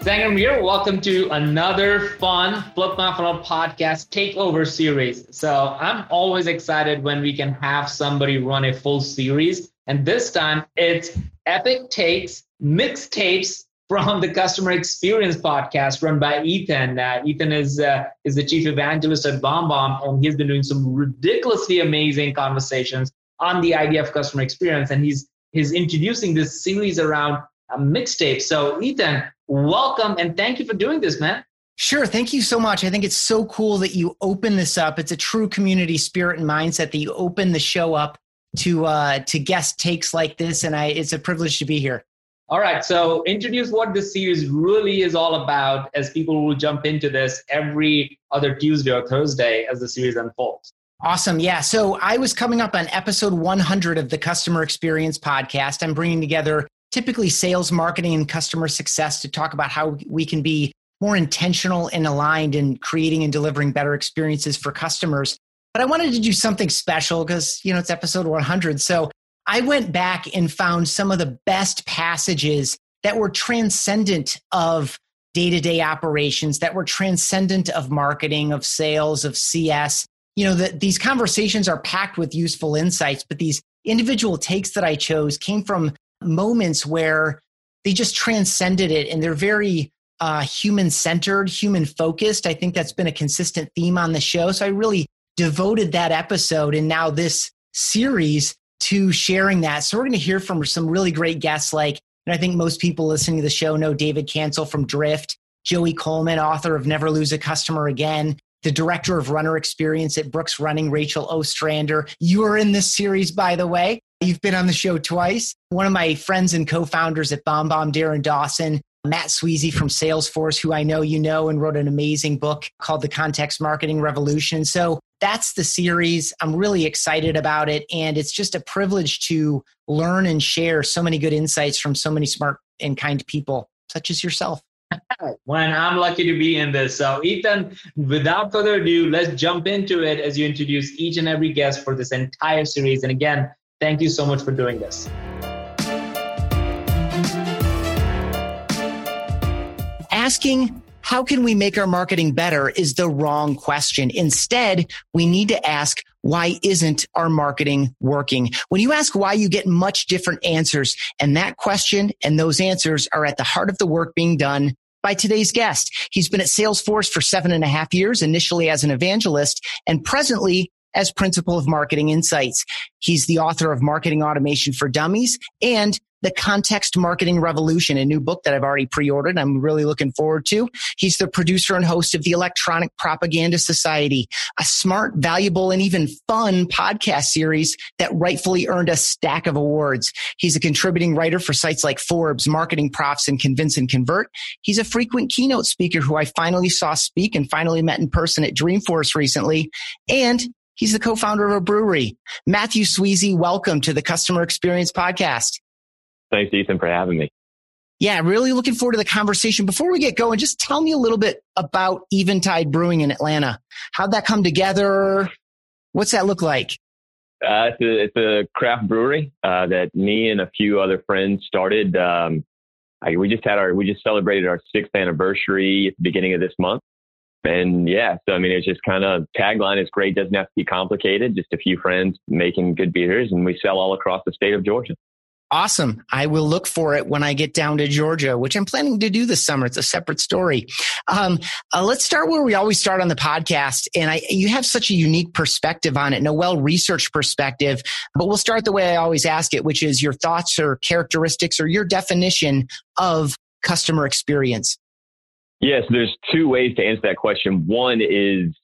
Sangram here. Welcome to another fun Flip My Funnel podcast takeover series. So I'm always excited when we can have somebody run a full series. And this time it's epic takes, mixtapes from the customer experience podcast run by Ethan. Uh, Ethan is uh, is the chief evangelist at BombBomb, and he's been doing some ridiculously amazing conversations on the idea of customer experience. And he's he's introducing this series around a mixtape. So Ethan, welcome and thank you for doing this, man. Sure. Thank you so much. I think it's so cool that you open this up. It's a true community spirit and mindset that you open the show up to uh, to guest takes like this, and I it's a privilege to be here. All right, so introduce what this series really is all about as people will jump into this every other Tuesday or Thursday as the series unfolds. Awesome. Yeah. So I was coming up on episode 100 of the Customer Experience podcast. I'm bringing together typically sales, marketing, and customer success to talk about how we can be more intentional and aligned in creating and delivering better experiences for customers. But I wanted to do something special because, you know, it's episode 100. So I went back and found some of the best passages that were transcendent of day to day operations, that were transcendent of marketing, of sales, of CS. You know, that these conversations are packed with useful insights, but these individual takes that I chose came from moments where they just transcended it and they're very uh, human centered, human focused. I think that's been a consistent theme on the show. So I really devoted that episode and now this series to sharing that. So we're going to hear from some really great guests like, and I think most people listening to the show know David Cancel from Drift, Joey Coleman, author of Never Lose a Customer Again, the director of runner experience at Brooks Running, Rachel Ostrander. You are in this series, by the way. You've been on the show twice. One of my friends and co-founders at BombBomb, Darren Dawson, Matt Sweezey from Salesforce, who I know you know and wrote an amazing book called The Context Marketing Revolution. So that's the series. I'm really excited about it. And it's just a privilege to learn and share so many good insights from so many smart and kind people, such as yourself. when I'm lucky to be in this. So, Ethan, without further ado, let's jump into it as you introduce each and every guest for this entire series. And again, thank you so much for doing this. Asking how can we make our marketing better is the wrong question. Instead, we need to ask, why isn't our marketing working? When you ask why, you get much different answers. And that question and those answers are at the heart of the work being done by today's guest. He's been at Salesforce for seven and a half years, initially as an evangelist and presently as principal of marketing insights. He's the author of Marketing Automation for Dummies and the Context Marketing Revolution, a new book that I've already pre-ordered. I'm really looking forward to. He's the producer and host of the Electronic Propaganda Society, a smart, valuable, and even fun podcast series that rightfully earned a stack of awards. He's a contributing writer for sites like Forbes, Marketing Profs, and Convince and Convert. He's a frequent keynote speaker who I finally saw speak and finally met in person at Dreamforce recently. And He's the co-founder of a brewery. Mathew Sweezey, welcome to the Customer Experience Podcast. Thanks, Ethan, for having me. Yeah, really looking forward to the conversation. Before we get going, just tell me a little bit about Eventide Brewing in Atlanta. How'd that come together? What's that look like? Uh, it's, a, it's, a, craft brewery uh, that me and a few other friends started. Um, I, we just had our we just celebrated our sixth anniversary at the beginning of this month, and yeah, so I mean it's just kind of tagline is great. Doesn't have to be complicated. Just a few friends making good beers, and we sell all across the state of Georgia. Awesome. I will look for it when I get down to Georgia, which I'm planning to do this summer. It's a separate story. Um, uh, let's start where we always start on the podcast. And I, you have such a unique perspective on it and a well researched perspective. But we'll start the way I always ask it, which is your thoughts or characteristics or your definition of customer experience. Yes, there's two ways to answer that question. One is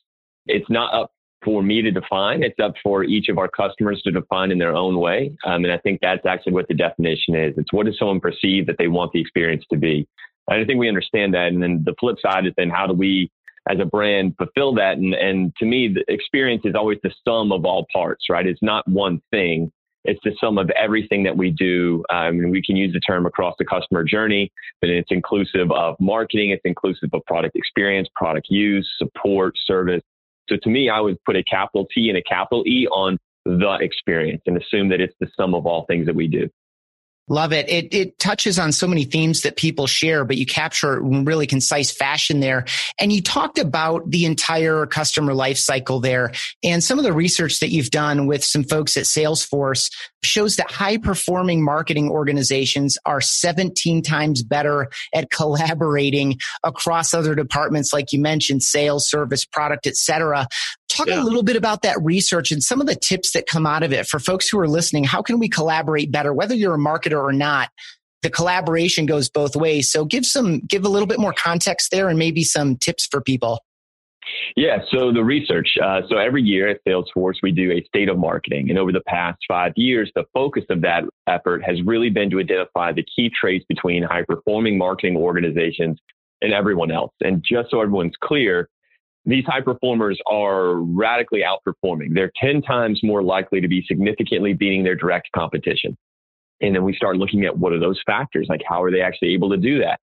it's not up for me to define. It's up for each of our customers to define in their own way. Um, and I think that's actually what the definition is. It's what does someone perceive that they want the experience to be? And I think we understand that. And then the flip side is then how do we as a brand fulfill that? And, and to me, the experience is always the sum of all parts, right? It's not one thing. It's the sum of everything that we do. Um, and we can use the term across the customer journey, but it's inclusive of marketing. It's inclusive of product experience, product use, support, service. So to me, I would put a capital T and a capital E on the experience and assume that it's the sum of all things that we do. Love it. It it touches on so many themes that people share, but you capture it in really concise fashion there. And you talked about the entire customer life cycle there. And some of the research that you've done with some folks at Salesforce shows that high performing marketing organizations are 17 times better at collaborating across other departments, like you mentioned, sales, service, product, etc. Talk yeah. a little bit about that research and some of the tips that come out of it for folks who are listening. How can we collaborate better, whether you're a marketer or not? The collaboration goes both ways. So give some, give a little bit more context there and maybe some tips for people. Yeah, so the research. Uh, so every year at Salesforce, we do a state of marketing. And over the past five years, the focus of that effort has really been to identify the key traits between high performing marketing organizations and everyone else. And just so everyone's clear, these high performers are radically outperforming. They're 10 times more likely to be significantly beating their direct competition. And then we start looking at what are those factors? Like, how are they actually able to do that?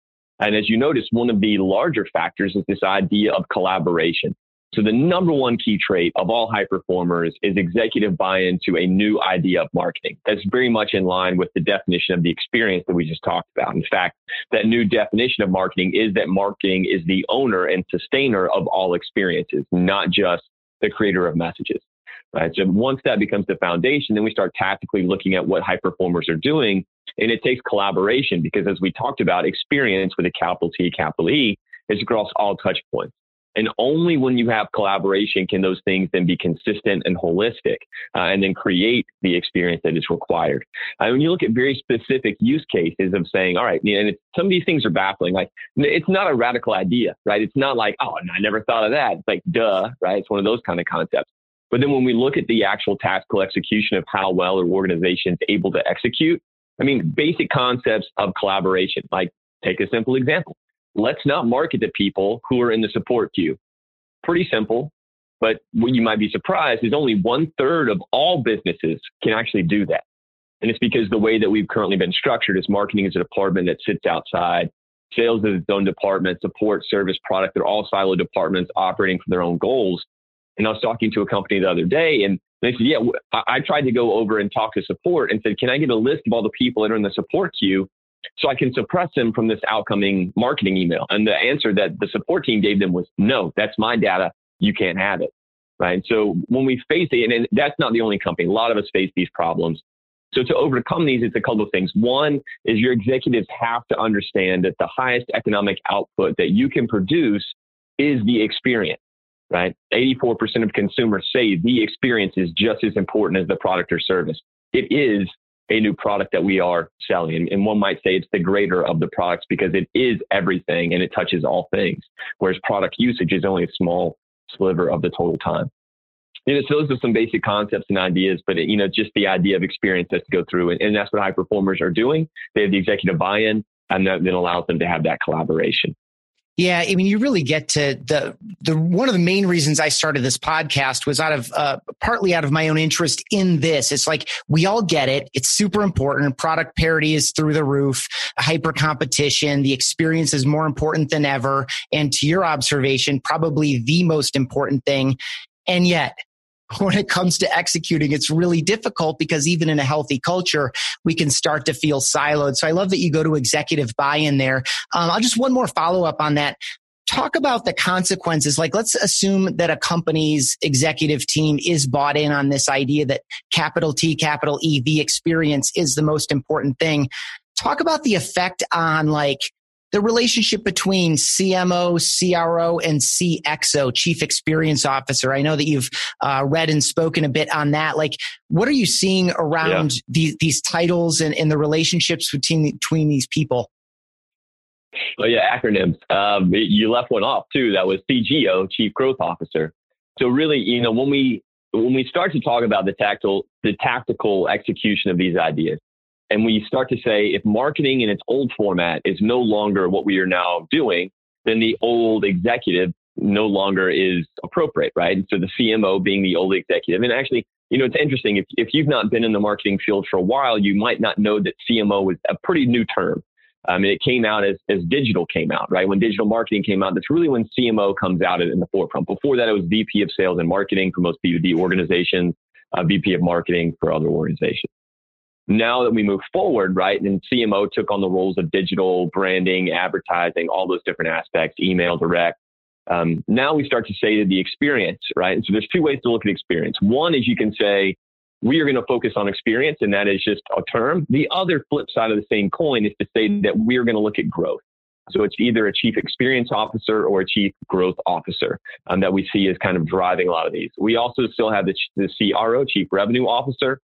And as you notice, one of the larger factors is this idea of collaboration. So the number one key trait of all high performers is executive buy-in to a new idea of marketing. That's very much in line with the definition of the experience that we just talked about. In fact, that new definition of marketing is that marketing is the owner and sustainer of all experiences, not just the creator of messages. Right. So once that becomes the foundation, then we start tactically looking at what high performers are doing. And it takes collaboration because as we talked about, experience with a capital T, capital E is across all touch points. And only when you have collaboration can those things then be consistent and holistic uh, and then create the experience that is required. Uh, when you look at very specific use cases of saying, all right, and some of these things are baffling. Like it's not a radical idea, right? It's not like, oh, I never thought of that. It's like, duh, right? It's one of those kind of concepts. But then when we look at the actual tactical execution of how well an organization is able to execute, I mean, basic concepts of collaboration, like take a simple example let's not market to people who are in the support queue. Pretty simple. But what you might be surprised is only one third of all businesses can actually do that. And it's because the way that we've currently been structured is marketing is a department that sits outside, sales is its own department, support, service, product. They're all siloed departments operating for their own goals. And I was talking to a company the other day and they said, yeah, I tried to go over and talk to support and said, can I get a list of all the people that are in the support queue? So I can suppress them from this outcoming marketing email. And the answer that the support team gave them was, no, that's my data. You can't have it. Right. So when we face it, and that's not the only company, a lot of us face these problems. So to overcome these, it's a couple of things. One is your executives have to understand that the highest economic output that you can produce is the experience, right? 84% of consumers say the experience is just as important as the product or service. It is a new product that we are selling. And, one might say it's the greater of the products because it is everything and it touches all things, whereas product usage is only a small sliver of the total time. You know, so those are some basic concepts and ideas, but it, you know, just the idea of experience has to go through, and, and that's what high performers are doing. They have the executive buy-in, and that then allows them to have that collaboration. Yeah, I mean, you really get to the the one of the main reasons I started this podcast was out of uh, partly out of my own interest in this. It's like we all get it; it's super important. Product parity is through the roof. Hyper competition, the experience is more important than ever. And to your observation, probably the most important thing. And yet, when it comes to executing, it's really difficult because even in a healthy culture, we can start to feel siloed. So I love that you go to executive buy in there. Um, I'll just one more follow up on that. Talk about the consequences. Like, let's assume that a company's executive team is bought in on this idea that capital T, capital E, the experience is the most important thing. Talk about the effect on like the relationship between CMO, CRO, and CXO, Chief Experience Officer. I know that you've uh, read and spoken a bit on that. Like, what are you seeing around yeah. these, these titles and, and the relationships between between these people? Well, yeah, acronyms. Um, you left one off too. That was CGO, Chief Growth Officer. So really, you know, when we when we start to talk about the tactical the tactical execution of these ideas, And we start to say if marketing in its old format is no longer what we are now doing, then the old executive no longer is appropriate, right? And so the CMO being the old executive. And actually, you know, it's interesting. If, if you've not been in the marketing field for a while, you might not know that CMO was a pretty new term. I mean, it came out as, as digital came out, right? When digital marketing came out, that's really when CMO comes out in the forefront. Before that, it was VP of sales and marketing for most B2B organizations, uh, VP of marketing for other organizations. Now that we move forward, right, and CMO took on the roles of digital branding, advertising, all those different aspects, email, direct. Um, now we start to say to the experience, right? And so there's two ways to look at experience. One is you can say, we are going to focus on experience, and that is just a term. The other flip side of the same coin is to say that we're going to look at growth. So it's either a chief experience officer or a chief growth officer um, that we see as kind of driving a lot of these. We also still have the, the CRO, chief revenue officer,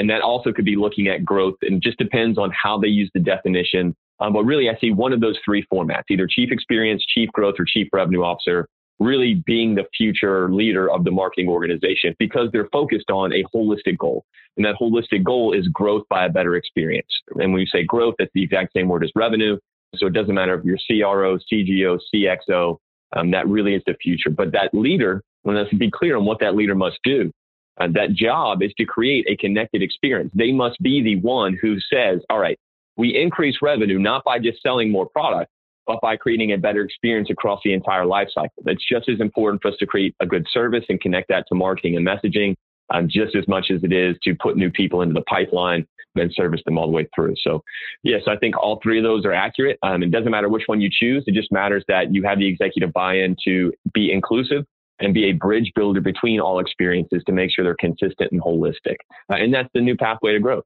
and that also could be looking at growth and just depends on how they use the definition. Um, but really, I see one of those three formats, either chief experience, chief growth, or chief revenue officer really being the future leader of the marketing organization because they're focused on a holistic goal. And that holistic goal is growth by a better experience. And when you say growth, that's the exact same word as revenue. So it doesn't matter if you're CRO, CGO, CXO, um, that really is the future. But that leader, well, let's be clear on what that leader must do. Uh, that job is to create a connected experience. They must be the one who says, all right, we increase revenue not by just selling more product, but by creating a better experience across the entire life cycle. It's just as important for us to create a good service and connect that to marketing and messaging, um, just as much as it is to put new people into the pipeline and service them all the way through. So, yes, I think all three of those are accurate. Um, it doesn't matter which one you choose. It just matters that you have the executive buy-in to be inclusive and be a bridge builder between all experiences to make sure they're consistent and holistic. Uh, and that's the new pathway to growth.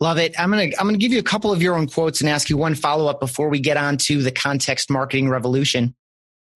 Love it. I'm going to I'm going to give you a couple of your own quotes and ask you one follow up before we get on to the context marketing revolution.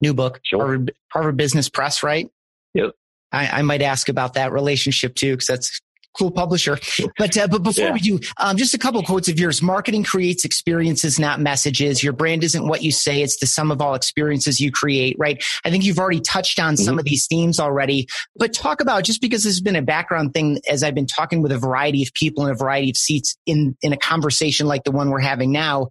New book, sure. Harvard, Harvard Business Press, right? Yep. I, I might ask about that relationship too, because that's cool publisher. But uh, but before yeah. we do, um, just a couple of quotes of yours. Marketing creates experiences, not messages. Your brand isn't what you say; it's the sum of all experiences you create. Right? I think you've already touched on mm-hmm. some of these themes already. But talk about just because this has been a background thing as I've been talking with a variety of people in a variety of seats in in a conversation like the one we're having now.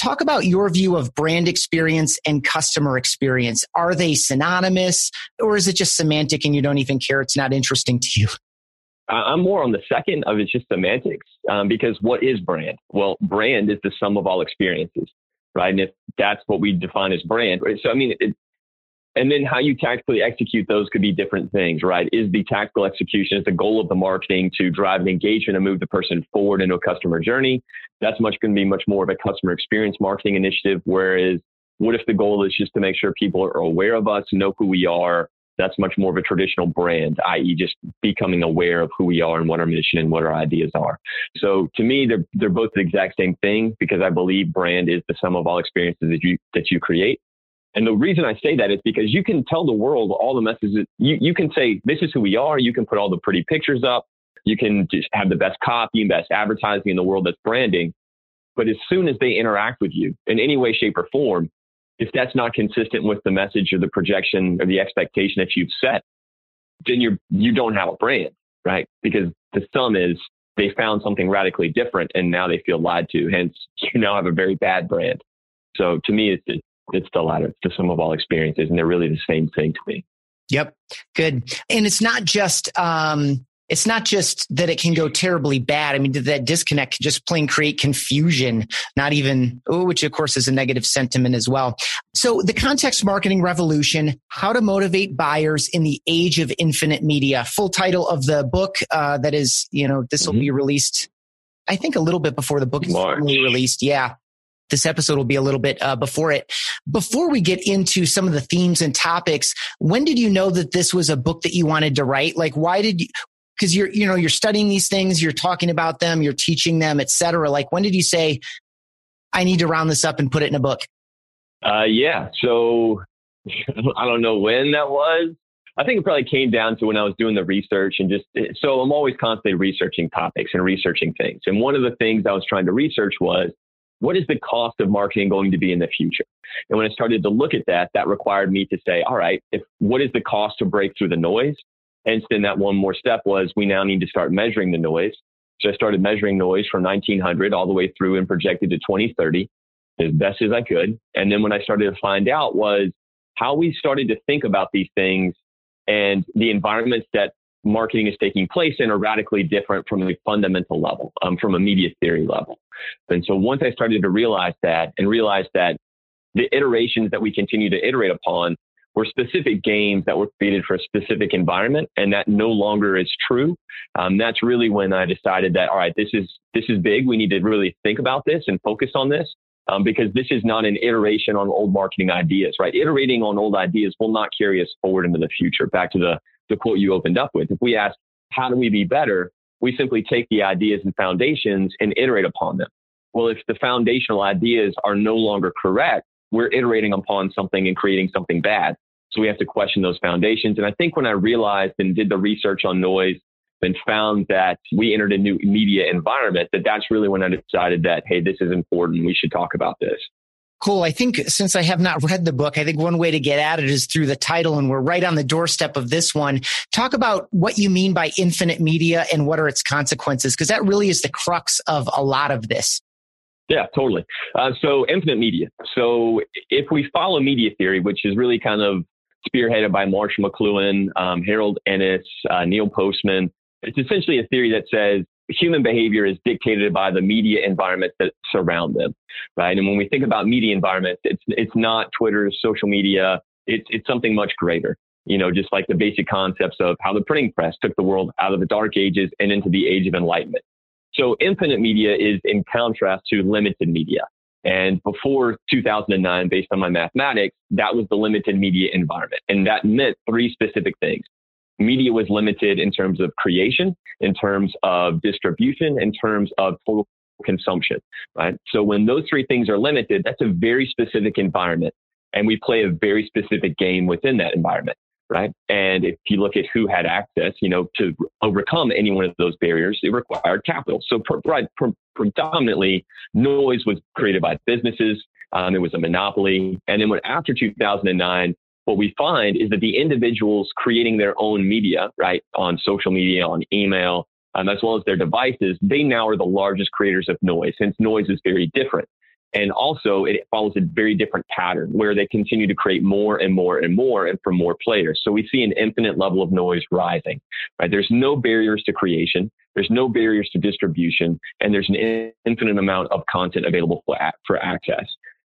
Talk about your view of brand experience and customer experience. Are they synonymous or is it just semantic and you don't even care? It's not interesting to you. I'm more on the second of it's just semantics um, because what is brand? Well, brand is the sum of all experiences, right? And if that's what we define as brand, right? So, I mean, it, and then how you tactically execute those could be different things, right? Is the tactical execution, is the goal of the marketing to drive an engagement and move the person forward into a customer journey? That's much going to be much more of a customer experience marketing initiative. Whereas, what if the goal is just to make sure people are aware of us, know who we are, that's much more of a traditional brand, i.e., just becoming aware of who we are and what our mission and what our ideas are. So to me, they're they're both the exact same thing because I believe brand is the sum of all experiences that you that you create. And the reason I say that is because you can tell the world all the messages. You, you can say, this is who we are. You can put all the pretty pictures up. You can just have the best copy and best advertising in the world that's branding. But as soon as they interact with you in any way, shape, or form, if that's not consistent with the message or the projection or the expectation that you've set, then you're you don't have a brand, right? Because the sum is they found something radically different and now they feel lied to. Hence, you now have a very bad brand. So to me, it's it's the latter. It's the sum of all experiences, and they're really the same thing to me. Yep, good. And it's not just um, it's not just that it can go terribly bad. I mean, that disconnect can just plain create confusion, not even, which of course is a negative sentiment as well. So the context marketing revolution, how to motivate buyers in the age of infinite media. Full title of the book uh, that is, you know, this will mm-hmm. be released, I think a little bit before the book is formally released. Yeah this episode will be a little bit uh, before it. Before we get into some of the themes and topics, when did you know that this was a book that you wanted to write? Like, why did you, because you're you know you're studying these things you're talking about them you're teaching them etc like when did you say i need to round this up and put it in a book uh, yeah. So i don't know when that was. I think it probably came down to when i was doing the research and just so i'm always constantly researching topics and researching things. And one of the things i was trying to research was what is the cost of marketing going to be in the future? And when I started to look at that, that required me to say, all right, if what is the cost to break through the noise? Hence, then that one more step was we now need to start measuring the noise. So I started measuring noise from 1900 all the way through and projected to 2030 as best as I could. And then when I started to find out was how we started to think about these things and the environments that marketing is taking place in are radically different from a fundamental level, um, from a media theory level. And so once I started to realize that and realize that the iterations that we continue to iterate upon were specific games that were created for a specific environment and that no longer is true. Um, that's really when I decided that, all right, this is, this is big. We need to really think about this and focus on this. Um, because this is not an iteration on old marketing ideas, right? Iterating on old ideas will not carry us forward into the future. Back to the, the quote you opened up with. If we ask, how do we be better? We simply take the ideas and foundations and iterate upon them. Well, if the foundational ideas are no longer correct, we're iterating upon something and creating something bad. So we have to question those foundations. And I think when I realized and did the research on noise and found that we entered a new media environment, that that's really when I decided that, hey, this is important. We should talk about this. Cool. I think since I have not read the book, I think one way to get at it is through the title, and we're right on the doorstep of this one. Talk about what you mean by infinite media and what are its consequences, because that really is the crux of a lot of this. Yeah, totally. Uh, so infinite media. So if we follow media theory, which is really kind of spearheaded by Marshall McLuhan, um, Harold Innis, uh, Neil Postman, it's essentially a theory that says human behavior is dictated by the media environment that surround them, right? And when we think about media environment, it's it's not Twitter, social media. It's it's something much greater. You know, just like the basic concepts of how the printing press took the world out of the dark ages and into the age of enlightenment. So infinite media is in contrast to limited media. And before 2009, based on my mathematics, that was the limited media environment. And that meant three specific things. Media was limited in terms of creation, in terms of distribution, in terms of total consumption, right? So when those three things are limited, that's a very specific environment. And we play a very specific game within that environment right? And if you look at who had access, you know, to overcome any one of those barriers, it required capital. So pre- pre- predominantly, noise was created by businesses. Um, it was a monopoly. And then when after 2009, what we find is that the individuals creating their own media, right, on social media, on email, um, as well as their devices, they now are the largest creators of noise. Since noise is very different. And also it follows a very different pattern where they continue to create more and more and more and for more players. So we see an infinite level of noise rising, right? There's no barriers to creation. There's no barriers to distribution and there's an infinite amount of content available for, for access.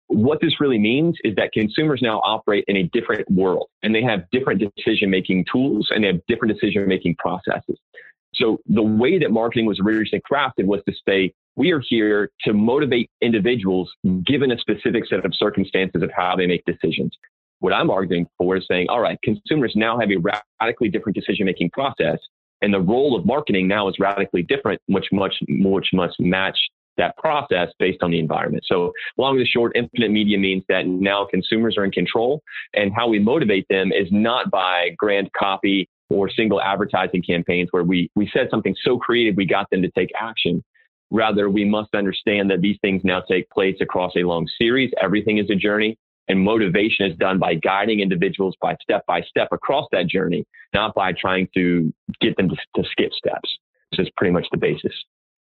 What this really means is that consumers now operate in a different world and they have different decision making tools and they have different decision making processes. So the way that marketing was originally crafted was to say, we are here to motivate individuals given a specific set of circumstances of how they make decisions. What I'm arguing for is saying, all right, consumers now have a radically different decision making process. And the role of marketing now is radically different, which much, which must match that process based on the environment. So long and short, infinite media means that now consumers are in control and how we motivate them is not by grand copy or single advertising campaigns where we, we said something so creative, we got them to take action. Rather, we must understand that these things now take place across a long series. Everything is a journey and motivation is done by guiding individuals by step by step across that journey, not by trying to get them to, to skip steps. This is pretty much the basis.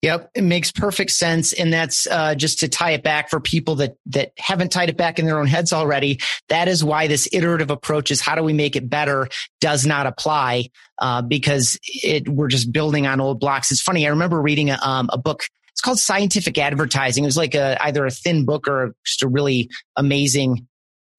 Yep, it makes perfect sense, and that's uh, just to tie it back for people that that haven't tied it back in their own heads already. That is why this iterative approach is how do we make it better does not apply uh, because it we're just building on old blocks. It's funny. I remember reading a, um, a book. It's called Scientific Advertising. It was like a, either a thin book or just a really amazing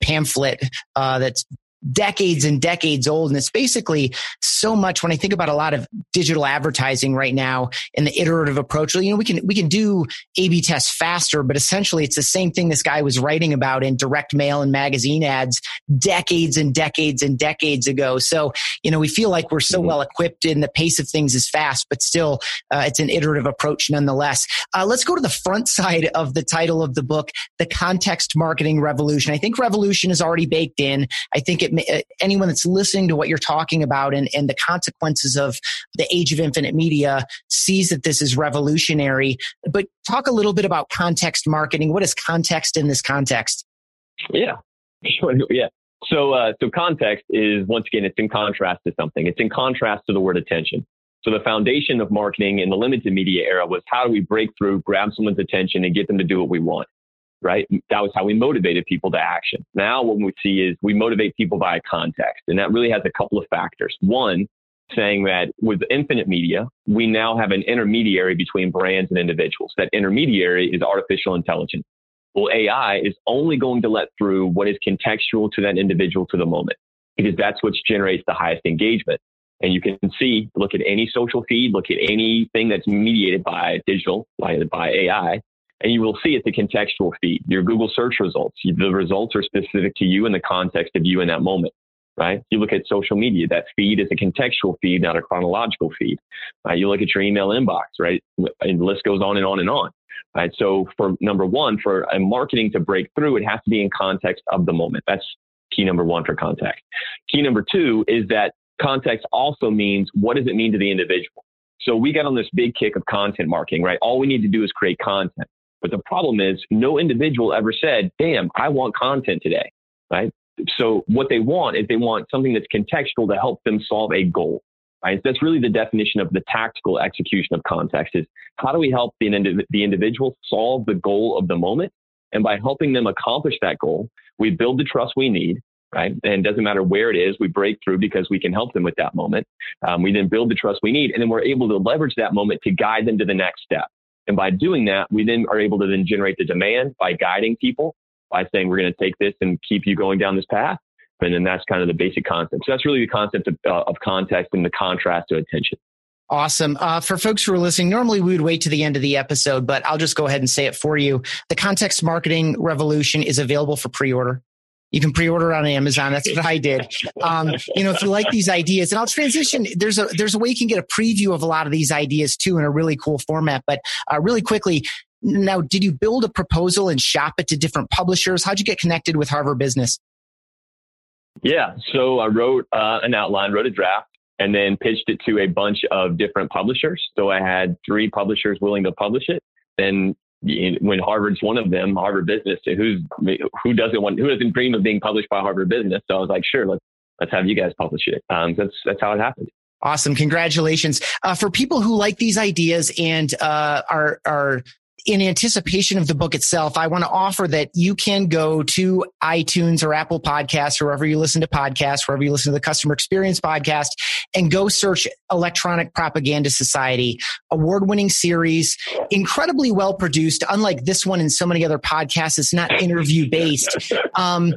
pamphlet uh, that's decades and decades old. And it's basically so much when I think about a lot of digital advertising right now and the iterative approach, you know, we can, we can do A B tests faster, but essentially it's the same thing this guy was writing about in direct mail and magazine ads decades and decades and decades ago. So, you know, we feel like we're so mm-hmm. well equipped and the pace of things is fast, but still uh, it's an iterative approach nonetheless. Uh, let's go to the front side of the title of the book, The Context Marketing Revolution. I think revolution is already baked in. I think it uh, anyone that's listening to what you're talking about and, and the consequences of the age of infinite media sees that this is revolutionary. But talk a little bit about context marketing. What is context in this context? Yeah. Yeah. So, uh, so context is once again, it's in contrast to something. It's in contrast to the word attention. So the foundation of marketing in the limited media era was how do we break through, grab someone's attention and get them to do what we want? Right. That was how we motivated people to action. Now what we see is we motivate people via context. And that really has a couple of factors. One, saying that with infinite media, we now have an intermediary between brands and individuals. That intermediary is artificial intelligence. Well, AI is only going to let through what is contextual to that individual to the moment because that's what generates the highest engagement. And you can see, look at any social feed, look at anything that's mediated by digital, by, by AI, and you will see it's a contextual feed. Your Google search results, the results are specific to you in the context of you in that moment, right? You look at social media, that feed is a contextual feed, not a chronological feed. Right? You look at your email inbox, right? And the list goes on and on and on. Right. So for number one, for a marketing to break through, it has to be in context of the moment. That's key number one for context. Key number two is that context also means what does it mean to the individual? So we got on this big kick of content marketing, right? All we need to do is create content. But the problem is no individual ever said, damn, I want content today, right? So what they want is they want something that's contextual to help them solve a goal, right? That's really the definition of the tactical execution of context is how do we help the, the individual solve the goal of the moment? And by helping them accomplish that goal, we build the trust we need right? And doesn't matter where it is, we break through because we can help them with that moment. Um, we then build the trust we need, and then we're able to leverage that moment to guide them to the next step. And by doing that, we then are able to then generate the demand by guiding people by saying, we're going to take this and keep you going down this path. And then that's kind of the basic concept. So that's really the concept of, uh, of context and the contrast to attention. Awesome. Uh, for folks who are listening, normally we would wait to the end of the episode, but I'll just go ahead and say it for you. The Context Marketing Revolution is available for pre order. You can pre-order on Amazon. That's what I did. Um, you know, if you like these ideas, and I'll transition. There's a there's a way you can get a preview of a lot of these ideas too in a really cool format. But uh, really quickly, now, did you build a proposal and shop it to different publishers? How'd you get connected with Harvard Business? Yeah, so I wrote uh, an outline, wrote a draft, and then pitched it to a bunch of different publishers. So I had three publishers willing to publish it. Then when Harvard's one of them, Harvard Business, who's who doesn't want who doesn't dream of being published by Harvard Business? So I was like, sure, let's let's have you guys publish it. Um, that's that's how it happened. Awesome, congratulations uh, for people who like these ideas and uh, are are in anticipation of the book itself, I want to offer that you can go to iTunes or Apple Podcasts, or wherever you listen to podcasts, wherever you listen to the customer experience podcast, and go search Electronic Propaganda Society, award winning series, incredibly well produced, unlike this one and so many other podcasts. It's not interview based. Um,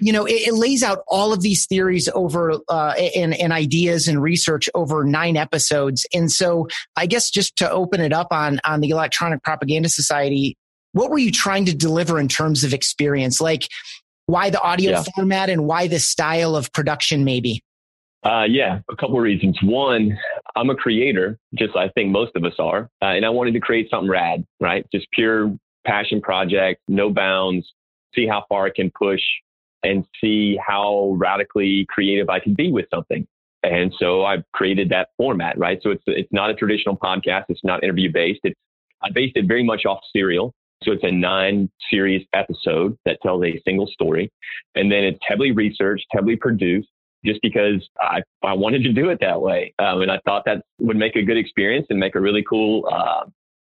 you know, it, it, lays out all of these theories over uh, and, and ideas and research over nine episodes. And so I guess just to open it up on, on the Electronic Propaganda Society, what were you trying to deliver in terms of experience? Like why the audio yeah. format and why the style of production maybe? Uh, yeah, a couple of reasons. One, I'm a creator, just I think most of us are, uh, and I wanted to create something rad, right? Just pure passion project, no bounds, see how far I can push and see how radically creative I can be with something. And so I've created that format, right? So it's it's not a traditional podcast. It's not interview based. It's I based it very much off serial. So it's a nine series episode that tells a single story. And then it's heavily researched, heavily produced just because I, I wanted to do it that way. Um, and I thought that would make a good experience and make a really cool uh,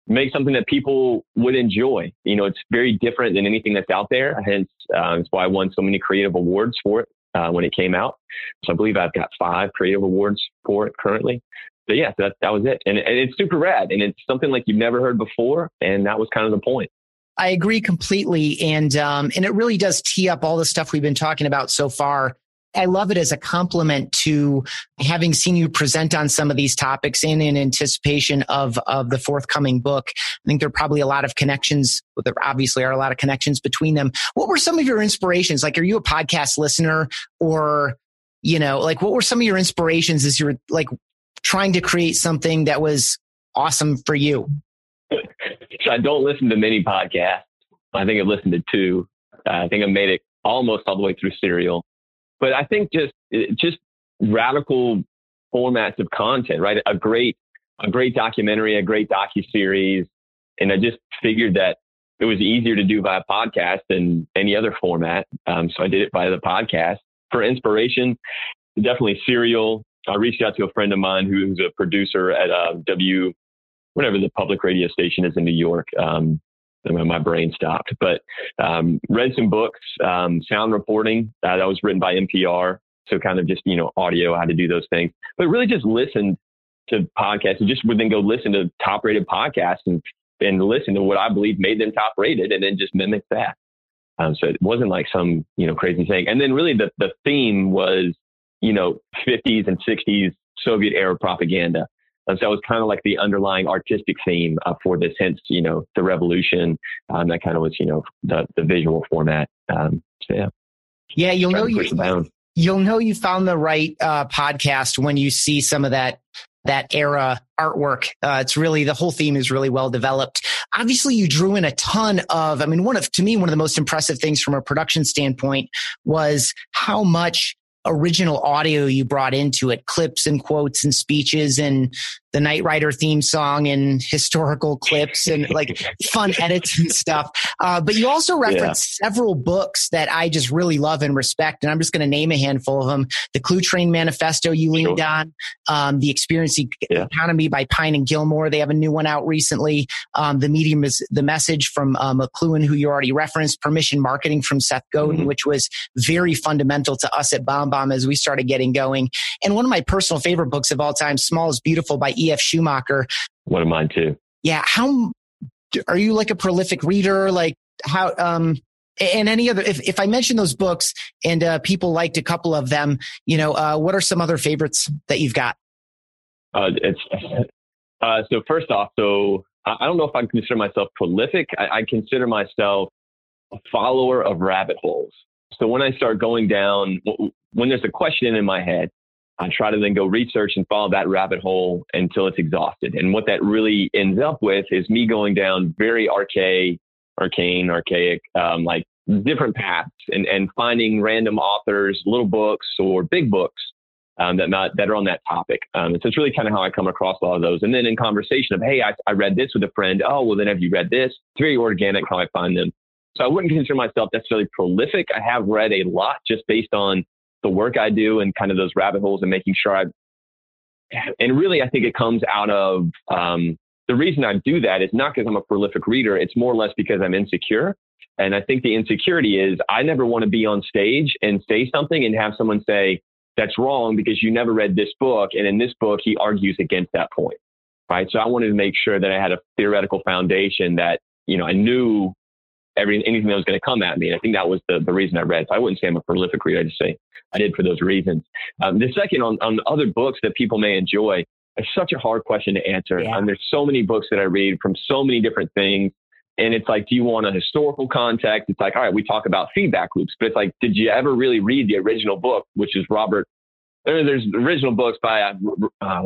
make something that people would enjoy. You know, it's very different than anything that's out there. Hence, uh, that's why I won so many creative awards for it uh, when it came out. So I believe I've got five creative awards for it currently. But yeah, that, that was it. And, and it's super rad. And it's something like you've never heard before. And that was kind of the point. I agree completely. And, um, and it really does tee up all the stuff we've been talking about so far I love it as a compliment to having seen you present on some of these topics and in anticipation of, of the forthcoming book. I think there are probably a lot of connections. There obviously are a lot of connections between them. What were some of your inspirations? Like, are you a podcast listener or, you know, like what were some of your inspirations as you were like trying to create something that was awesome for you? So I don't listen to many podcasts. I think I've listened to two. I think I made it almost all the way through Serial. But I think just just radical formats of content, right? A great a great documentary, a great docu series, and I just figured that it was easier to do via podcast than any other format. Um, so I did it via the podcast for inspiration. Definitely Serial, I reached out to a friend of mine who's a producer at uh, W, whatever the public radio station is in New York. Um, my brain stopped, but um, read some books, um, sound reporting uh, that was written by NPR. So kind of just, you know, audio, how to do those things, but really just listened to podcasts and just would then go listen to top rated podcasts and, and listen to what I believe made them top rated and then just mimic that. Um, so it wasn't like some, you know, crazy thing. And then really the, the theme was, you know, 50s and 60s Soviet era propaganda. And so it was kind of like the underlying artistic theme uh, for this, hence, you know, the revolution. Um, that kind of was, you know, the, the visual format. Um, so yeah. Yeah, you'll know you, you'll know you found the right uh, podcast when you see some of that that era artwork. Uh, it's really the whole theme is really well developed. Obviously, you drew in a ton of. I mean, one of to me one of the most impressive things from a production standpoint was how much original audio you brought into it, clips and quotes and speeches and the Knight Rider theme song and historical clips and like fun edits and stuff. Uh, but you also referenced yeah. several books that I just really love and respect. And I'm just going to name a handful of them. The Cluetrain Manifesto you leaned sure. on, um, The Experience yeah. Economy by Pine and Gilmore. They have a new one out recently. Um, the Medium is the message from uh, McLuhan, who you already referenced, Permission Marketing from Seth Godin, mm-hmm. which was very fundamental to us at BombBomb as we started getting going. And one of my personal favorite books of all time, Small is Beautiful by E.F. Schumacher. One of mine too. Yeah. How are you like a prolific reader? Like how, um, and any other, if, if I mention those books and uh, people liked a couple of them, you know, uh, what are some other favorites that you've got? Uh, it's, uh, so first off, so I don't know if I consider myself prolific. I, I consider myself a follower of rabbit holes. So when I start going down, when there's a question in my head, I try to then go research and follow that rabbit hole until it's exhausted. And what that really ends up with is me going down very archaic, arcane, archaic, um, like different paths and, and finding random authors, little books or big books um, that not, that are on that topic. Um, so it's really kind of how I come across a lot of those. And then in conversation of, hey, I, I read this with a friend. Oh, well, then have you read this? It's very organic how I find them. So I wouldn't consider myself necessarily prolific. I have read a lot just based on the work I do and kind of those rabbit holes and making sure I, and really, I think it comes out of, um, the reason I do that is not because I'm a prolific reader. It's more or less because I'm insecure. And I think the insecurity is I never want to be on stage and say something and have someone say, that's wrong because you never read this book. And in this book, he argues against that point. Right. So I wanted to make sure that I had a theoretical foundation that, you know, I knew every, anything that was going to come at me. And I think that was the, the reason I read. So I wouldn't say I'm a prolific reader. I just say I did for those reasons. Um, the second on, on other books that people may enjoy, it's such a hard question to answer. Yeah. And there's so many books that I read from so many different things. And it's like, do you want a historical context? It's like, all right, we talk about feedback loops, but it's like, did you ever really read the original book, which is Robert there's original books by uh, uh,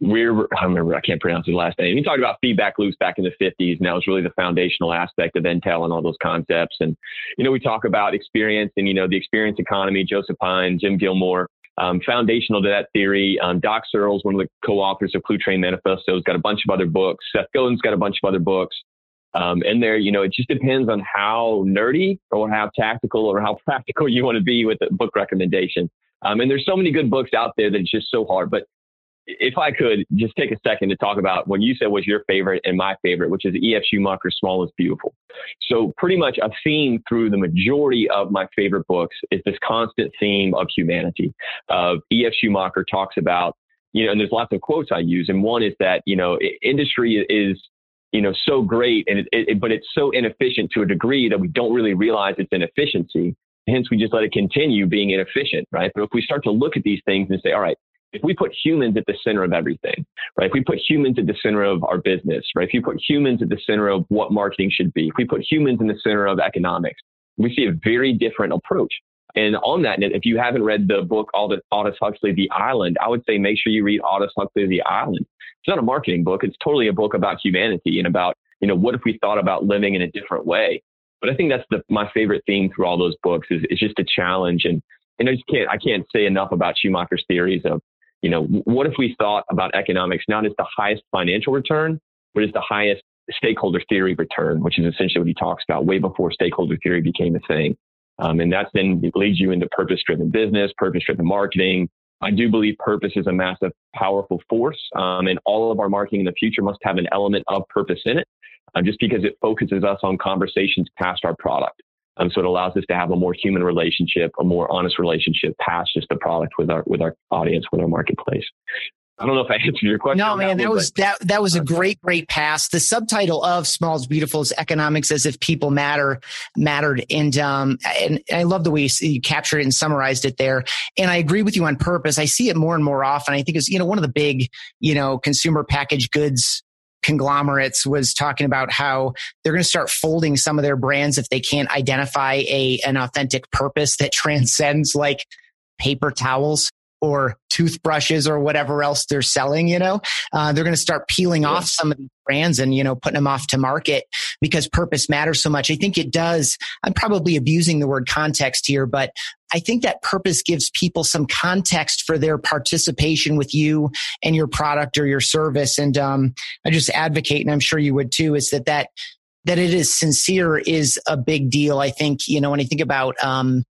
Weir, I remember, I can't pronounce his last name. He talked about feedback loops back in the 50s, and that was really the foundational aspect of Intel and all those concepts. And, you know, we talk about experience and, you know, the experience economy, Joseph Pine, Jim Gilmore, um, foundational to that theory. Um, Doc Searls, one of the co-authors of Cluetrain Manifesto, has got a bunch of other books. Seth Godin's got a bunch of other books. Um, and there, you know, it just depends on how nerdy or how tactical or how practical you want to be with the book recommendation. Um, and there's so many good books out there that it's just so hard. But if I could just take a second to talk about what you said was your favorite and my favorite, which is E.F. Schumacher's Small is Beautiful. So pretty much a theme through the majority of my favorite books is this constant theme of humanity. Of E.F. Schumacher talks about, you know, and there's lots of quotes I use. And one is that, you know, industry is, you know, so great and it, it, but it's so inefficient to a degree that we don't really realize its inefficiency. Hence, we just let it continue being inefficient, right? But if we start to look at these things and say, all right, if we put humans at the center of everything, right? If we put humans at the center of our business, right? If you put humans at the center of what marketing should be, if we put humans in the center of economics, we see a very different approach. And on that note, if you haven't read the book Aldous, Huxley, The Island, I would say make sure you read Aldous Huxley, The Island. It's not a marketing book. It's totally a book about humanity and about, you know, what if we thought about living in a different way? But I think that's the, my favorite theme through all those books is, is just a challenge. And, and I just can't, I can't say enough about Schumacher's theories of, you know, what if we thought about economics not as the highest financial return, but as the highest stakeholder theory return, which is essentially what he talks about way before stakeholder theory became a thing. Um, and that then leads you into purpose driven business, purpose driven marketing, I do believe purpose is a massive, powerful force, um, and all of our marketing in the future must have an element of purpose in it, uh, just because it focuses us on conversations past our product. Um, so it allows us to have a more human relationship, a more honest relationship past just the product with our with our audience, with our marketplace. I don't know if I answered your question. No, man, that, was that that was a great, great pass. The subtitle of "Small is Beautiful" is "Economics as if People Matter Mattered," and um, and I love the way you captured it and summarized it there. And I agree with you on purpose. I see it more and more often. I think it's you know one of the big you know consumer packaged goods conglomerates was talking about how they're going to start folding some of their brands if they can't identify a an authentic purpose that transcends like paper towels or toothbrushes or whatever else they're selling, you know, uh, they're going to start peeling yeah. off some of these brands and, you know, putting them off to market because purpose matters so much. I think it does. I'm probably abusing the word context here, but I think that purpose gives people some context for their participation with you and your product or your service. And, um, I just advocate, and I'm sure you would too, is that that, that it is sincere is a big deal. I think, you know, when I think about, um,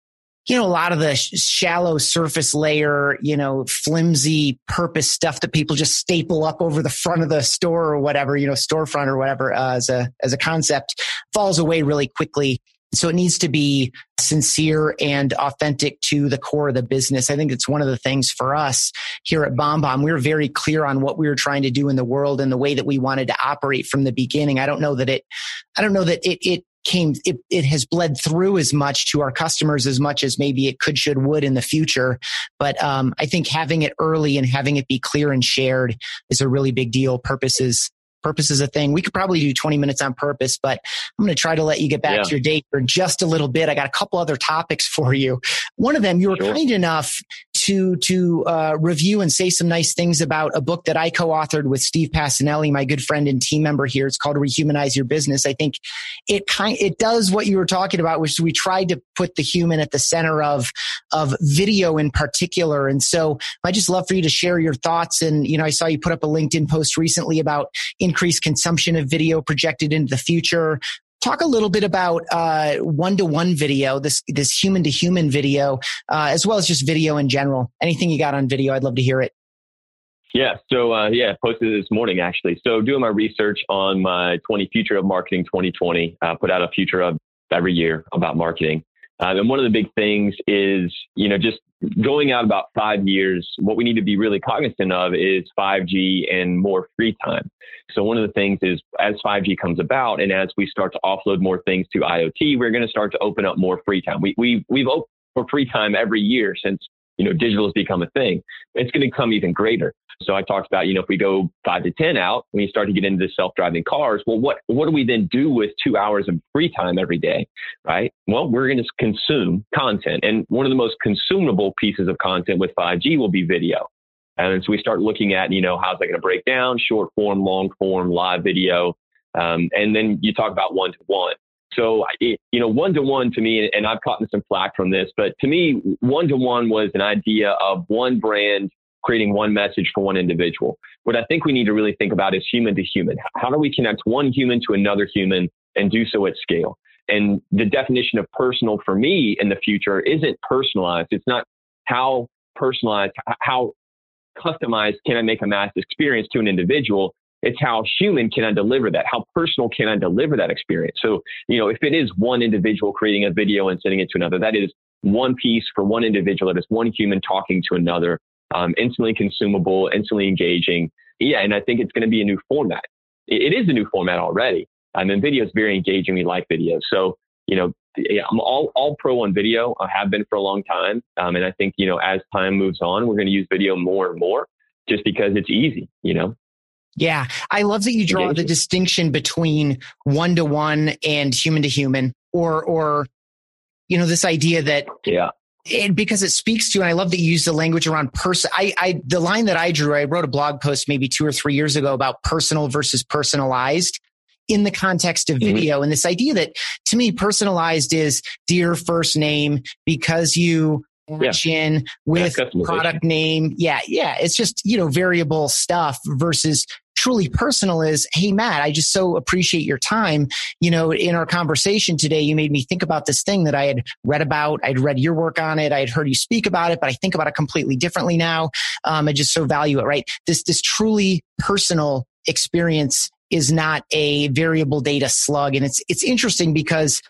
you know, a lot of the shallow surface layer, you know, flimsy purpose stuff that people just staple up over the front of the store or whatever, you know, storefront or whatever uh, as a as a concept falls away really quickly. So it needs to be sincere and authentic to the core of the business. I think it's one of the things for us here at BombBomb. We were very clear on what we were trying to do in the world and the way that we wanted to operate from the beginning. I don't know that it, I don't know that it, it came it, it has bled through as much to our customers as much as maybe it could should would in the future but um, i think having it early and having it be clear and shared is a really big deal purposes purpose is a thing. We could probably do 20 minutes on purpose, but I'm going to try to let you get back yeah. to your date for just a little bit. I got a couple other topics for you. One of them, you were sure. kind enough to to uh, review and say some nice things about a book that I co-authored with Steve Pacinelli, my good friend and team member here. It's called Rehumanize Your Business. I think it kind it does what you were talking about, which we tried to put the human at the center of of video in particular. And so I just love for you to share your thoughts. And you know, I saw you put up a LinkedIn post recently about increased consumption of video projected into the future talk a little bit about one to one video, this this human to human video, uh, as well as just video in general. Anything you got on video, I'd love to hear it. Yeah. So uh, yeah, posted this morning actually. So doing my research on my 20 future of marketing 2020, uh, put out a future of every year about marketing. Uh, and one of the big things is, you know, just going out about five years, what we need to be really cognizant of is 5G and more free time. So one of the things is as 5G comes about and as we start to offload more things to IoT, we're going to start to open up more free time. We, we, we've opened for free time every year since, you know, digital has become a thing. It's going to become even greater. So I talked about, you know, if we go five to 10 out, when you start to get into the self-driving cars, well, what, what do we then do with two hours of free time every day? Right. Well, we're going to consume content. And one of the most consumable pieces of content with 5G will be video. And so we start looking at, you know, how's that going to break down short form, long form, live video. Um, and then you talk about one to one. So, it, you know, one to one to me, and I've gotten some flack from this, but to me, one to one was an idea of one brand creating one message for one individual. What I think we need to really think about is human to human. How do we connect one human to another human and do so at scale? And the definition of personal for me in the future isn't personalized. It's not how personalized, how customized can I make a mass experience to an individual. It's how human can I deliver that? How personal can I deliver that experience? So, you know, if it is one individual creating a video and sending it to another, that is one piece for one individual. That is one human talking to another um, instantly consumable, instantly engaging. Yeah, and I think it's going to be a new format. it, it is a new format already. Um, and video is very engaging. We like video. So, you know, yeah, I'm all, all pro on video. I have been for a long time. Um, and I think, you know, as time moves on, we're going to use video more and more just because it's easy, you know? Yeah. I love that you draw the distinction between one to one and human to human or, or, you know, this idea that yeah and because it speaks to, and I love that you use the language around person. I, I, the line that I drew, I wrote a blog post maybe two or three years ago about personal versus personalized in the context of mm-hmm. video. Mm-hmm. And this idea that to me, personalized is dear first name because you match yeah. in with yeah, product name. Yeah. Yeah. It's just, you know, variable stuff versus truly personal is, Hey, Matt, I just so appreciate your time. You know, in our conversation today, you made me think about this thing that I had read about. I'd read your work on it. I had heard you speak about it, but I think about it completely differently now. Um, I just so value it, right? This, this truly personal experience is not a variable data slug. And it's, it's interesting because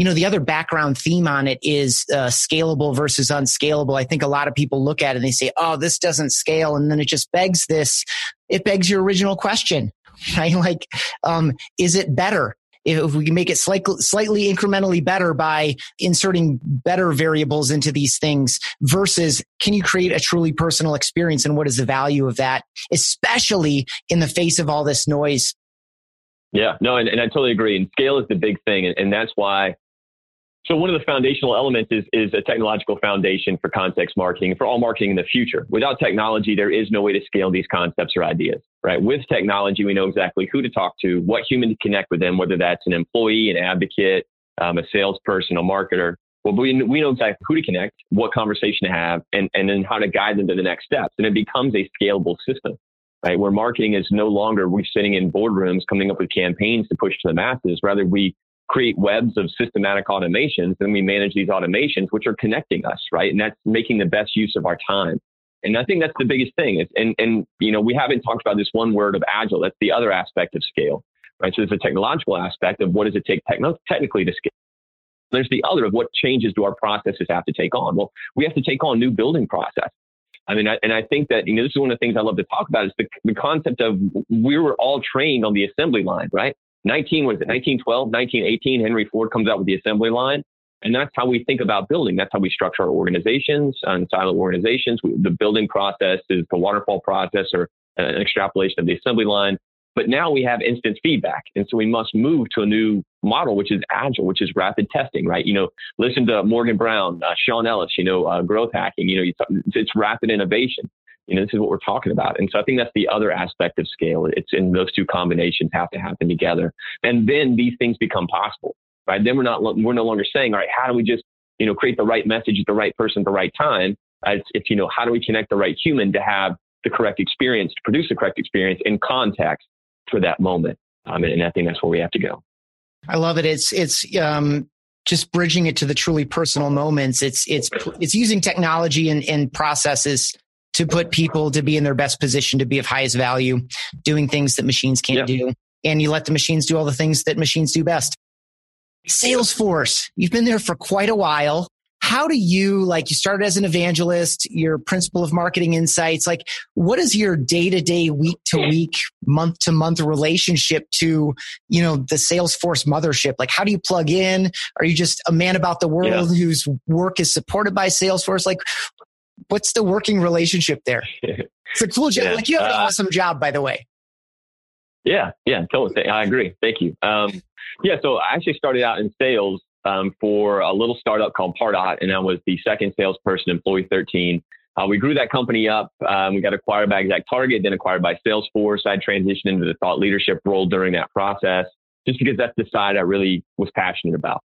you know, the other background theme on it is uh, scalable versus unscalable. I think a lot of people look at it and they say, oh, this doesn't scale. And then it just begs this, it begs your original question, right? Like, um, is it better? If we can make it slightly, slightly incrementally better by inserting better variables into these things versus can you create a truly personal experience and what is the value of that, especially in the face of all this noise yeah, no, and, and I totally agree. And scale is the big thing. And, and that's why so one of the foundational elements is, is a technological foundation for context marketing, for all marketing in the future. Without technology, there is no way to scale these concepts or ideas, right? With technology, we know exactly who to talk to, what human to connect with them, whether that's an employee, an advocate, um, a salesperson, a marketer. Well, we, we know exactly who to connect, what conversation to have, and, and then how to guide them to the next steps. And it becomes a scalable system, right? Where marketing is no longer we're sitting in boardrooms coming up with campaigns to push to the masses. Rather, we create webs of systematic automations and we manage these automations which are connecting us right? And that's making the best use of our time. And i think that's the biggest thing. It's, and and you know we haven't talked about this one word of agile. That's the other aspect of scale right? So there's a technological aspect of what does it take techno- technically to scale. There's the other of what changes do our processes have to take on? Well we have to take on new building process. I mean, I, and I think that, you know, this is one of the things I love to talk about is the, the concept of we were all trained on the assembly line, right? 19, was it 1912, 1918, Henry Ford comes out with the assembly line. And that's how we think about building. That's how we structure our organizations and silo organizations. We, the building process is the waterfall process or an extrapolation of the assembly line. But now we have instant feedback. And so we must move to a new model, which is agile, which is rapid testing, right? You know, listen to Morgan Brown, uh, Sean Ellis, you know, uh, growth hacking, you know, it's rapid innovation. You know, this is what we're talking about. And so I think that's the other aspect of scale. It's in those two combinations have to happen together. And then these things become possible, right? Then we're not, we're no longer saying, all right, how do we just, you know, create the right message at the right person at the right time? Uh, it's, it's, you know, how do we connect the right human to have the correct experience, to produce the correct experience in context for that moment? Um, and, I think that's where we have to go. I love it. It's, it's, um, just bridging it to the truly personal moments. It's, it's, it's using technology and, and processes to put people to be in their best position to be of highest value, doing things that machines can't do. And you let the machines do all the things that machines do best. Salesforce, you've been there for quite a while. How do you, like, you started as an evangelist, your principal of marketing insights, like, what is your day to day, week to week, month to month relationship to, you know, the Salesforce mothership? Like, how do you plug in? Are you just a man about the world yeah. whose work is supported by Salesforce? Like, what's the working relationship there? It's a cool job. Yeah. Like you have an uh, awesome job, by the way. Yeah, yeah, totally. I agree. Thank you. Um, yeah, so I actually started out in sales um, for a little startup called Pardot, and I was the second salesperson, employee 13. Uh, we grew that company up. Um, we got acquired by ExactTarget, then acquired by Salesforce. I transitioned into the thought leadership role during that process, just because that's the side I really was passionate about.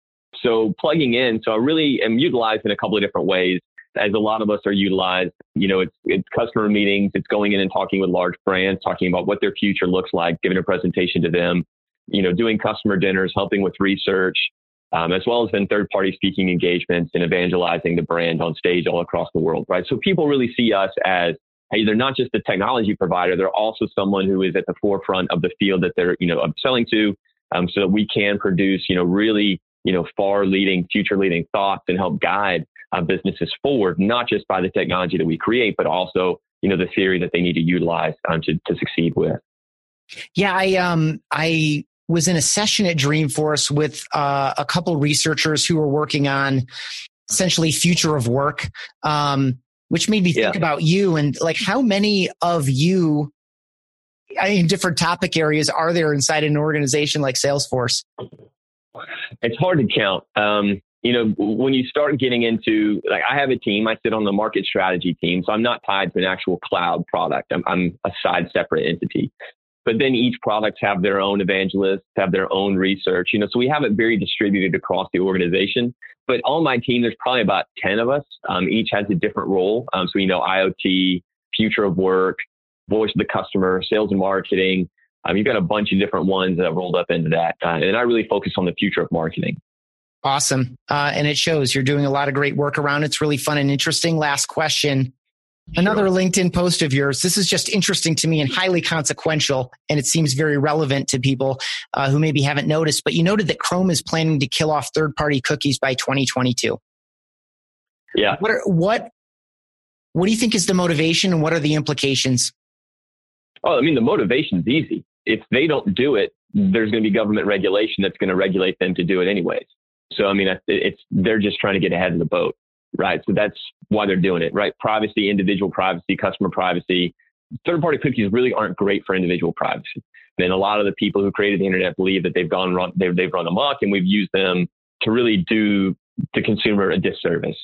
So plugging in, so I really am utilized in a couple of different ways as a lot of us are utilized. You know, it's, it's customer meetings, it's going in and talking with large brands, talking about what their future looks like, giving a presentation to them, you know, doing customer dinners, helping with research, um, as well as then third party speaking engagements and evangelizing the brand on stage all across the world, right? So people really see us as, hey, they're not just a technology provider, they're also someone who is at the forefront of the field that they're, you know, selling to, um, so that we can produce, you know, really, you know, far leading, future leading thoughts and help guide uh, businesses forward, not just by the technology that we create, but also, you know, the theory that they need to utilize um, to, to succeed with. Yeah, I um I was in a session at Dreamforce with uh, a couple researchers who were working on essentially future of work, um, which made me think yeah. about you and like how many of you in different topic areas are there inside an organization like Salesforce? It's hard to count. Um, you know, when you start getting into like, I have a team, I sit on the market strategy team, so I'm not tied to an actual cloud product. I'm, I'm a side separate entity. But then each products have their own evangelists, have their own research, you know, so we have it very distributed across the organization. But on my team, there's probably about 10 of us. Um, each has a different role. Um, so, you know, IoT, future of work, voice of the customer, sales and marketing. Um, you've got a bunch of different ones that have rolled up into that. Uh, and I really focus on the future of marketing. Awesome. Uh, and it shows you're doing a lot of great work around. It's really fun and interesting. Last question. Another sure. LinkedIn post of yours. This is just interesting to me and highly consequential, and it seems very relevant to people uh, who maybe haven't noticed. But you noted that Chrome is planning to kill off third-party cookies by 2022. Yeah. What are, what what do you think is the motivation, and what are the implications? Oh, I mean, the motivation's easy. If they don't do it, there's going to be government regulation that's going to regulate them to do it anyways. So, I mean, it's they're just trying to get ahead of the boat right? So that's why they're doing it, right? Privacy, individual privacy, customer privacy. Third party cookies really aren't great for individual privacy. And a lot of the people who created the internet believe that they've gone run, they've, they've run amok and we've used them to really do the consumer a disservice.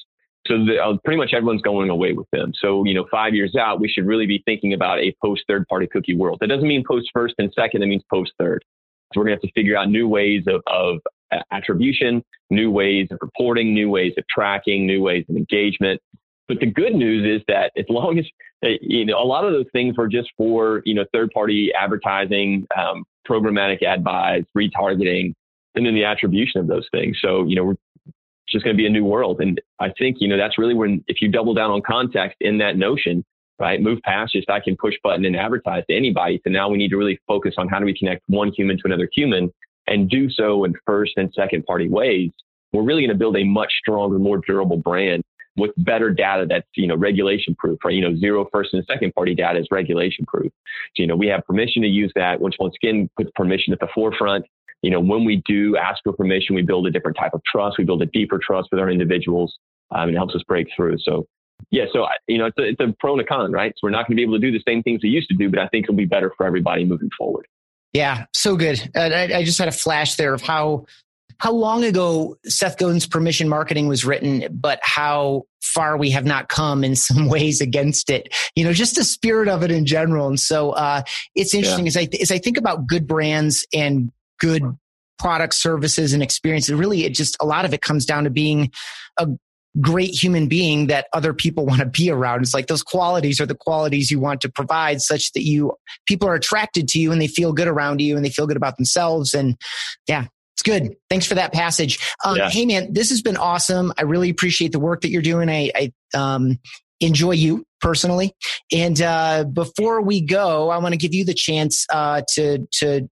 So the, uh, pretty much everyone's going away with them. So, you know, five years out, we should really be thinking about a post third party cookie world. That doesn't mean post first and second. It means post third. So we're going to have to figure out new ways of, of attribution, new ways of reporting, new ways of tracking, new ways of engagement. But the good news is that as long as uh, you know a lot of those things were just for you know third party advertising, um, programmatic ad buys, retargeting, and then the attribution of those things. So you know we're just going to be a new world, and I think you know that's really when if you double down on context in that notion, right? Move past just I can push button and advertise to anybody. So now we need to really focus on how do we connect one human to another human and do so in first and second party ways, we're really going to build a much stronger, more durable brand with better data that's, you know, regulation proof, right? You know, zero first and second party data is regulation proof. So, you know, we have permission to use that, which once again puts permission at the forefront. You know, when we do ask for permission, we build a different type of trust. We build a deeper trust with our individuals um, and it helps us break through. So yeah, so you know, it's a, it's a pro and a con, right? So we're not going to be able to do the same things we used to do, but I think it'll be better for everybody moving forward. Yeah, so good. I, I just had a flash there of how how long ago Seth Godin's permission marketing was written, but how far we have not come in some ways against it. You know, just the spirit of it in general. And so uh, it's interesting yeah. as I as I think about good brands and good products, services, and experiences. Really, it just a lot of it comes down to being a great human being that other people want to be around. It's like those qualities are the qualities you want to provide such that you people are attracted to you and they feel good around you and they feel good about themselves. And yeah, it's good. Thanks for that passage. Um, yeah. Hey man, this has been awesome. I really appreciate the work that you're doing. I, I um, enjoy you personally. And uh, before we go, I want to give you the chance uh, to to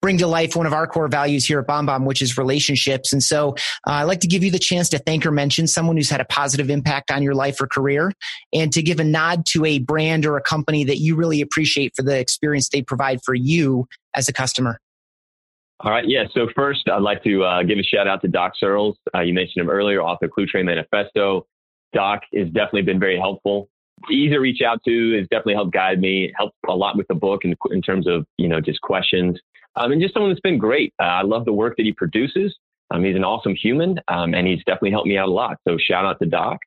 bring to life one of our core values here at BombBomb, which is relationships. And so uh, I'd like to give you the chance to thank or mention someone who's had a positive impact on your life or career and to give a nod to a brand or a company that you really appreciate for the experience they provide for you as a customer. All right. Yeah. So first, I'd like to uh, give a shout out to Doc Searls. Uh, you mentioned him earlier, author Cluetrain Manifesto. Doc has definitely been very helpful. Easy to reach out to. Has definitely helped guide me. Helped a lot with the book in, in terms of you know just questions um, and just someone that's been great. Uh, I love the work that he produces. Um, he's an awesome human, um, and he's definitely helped me out a lot. So shout out to Doc.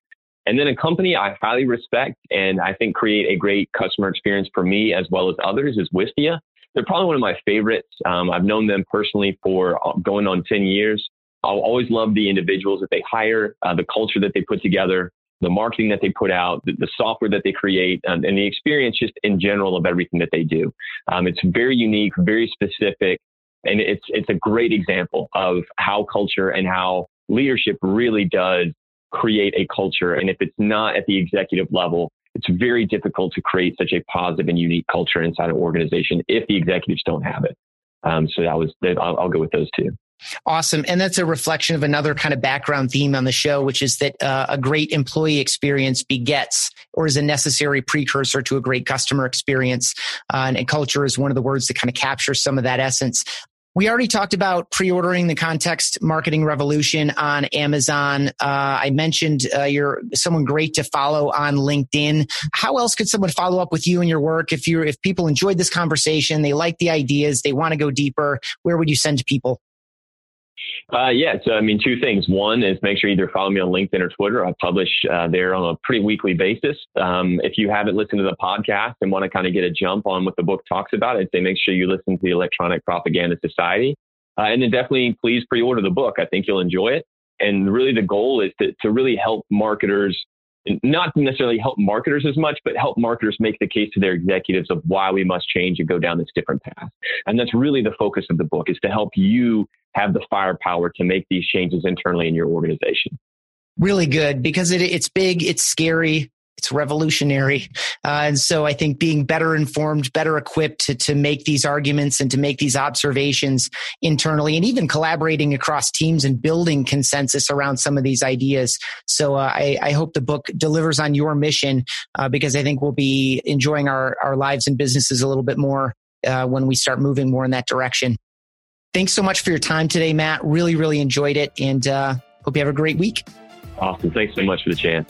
And then a company I highly respect and I think create a great customer experience for me as well as others is Wistia. They're probably one of my favorites. Um, I've known them personally for uh, going on 10 years. I'll always love the individuals that they hire, uh, the culture that they put together, the marketing that they put out, the, the software that they create, um, and the experience just in general of everything that they do. Um, it's very unique, very specific, and it's it's a great example of how culture and how leadership really does create a culture. And if it's not at the executive level, it's very difficult to create such a positive and unique culture inside an organization if the executives don't have it. Um, so that was, I'll, I'll go with those two. Awesome. And that's a reflection of another kind of background theme on the show, which is that uh, a great employee experience begets or is a necessary precursor to a great customer experience. Uh, and, and culture is one of the words that kind of captures some of that essence. We already talked about pre-ordering the context marketing revolution on Amazon. Uh, I mentioned uh, you're someone great to follow on LinkedIn. How else could someone follow up with you and your work if you if people enjoyed this conversation, they like the ideas, they want to go deeper? Where would you send people? Uh, yeah, so I mean, two things. One is make sure you either follow me on LinkedIn or Twitter. I publish uh, there on a pretty weekly basis. Um, if you haven't listened to the podcast and want to kind of get a jump on what the book talks about, I'd say make sure you listen to the Electronic Propaganda Society. Uh, and then definitely please pre order the book. I think you'll enjoy it. And really, the goal is to, to really help marketers not necessarily help marketers as much, but help marketers make the case to their executives of why we must change and go down this different path. And that's really the focus of the book is to help you have the firepower to make these changes internally in your organization. Really good because it, it's big, it's scary, it's revolutionary. Uh, and so I think being better informed, better equipped to, to make these arguments and to make these observations internally and even collaborating across teams and building consensus around some of these ideas. So uh, I, I, hope the book delivers on your mission uh, because I think we'll be enjoying our, our lives and businesses a little bit more uh, when we start moving more in that direction. Thanks so much for your time today, Matt. Really, really enjoyed it and uh, hope you have a great week. Awesome. Thanks so much for the chance.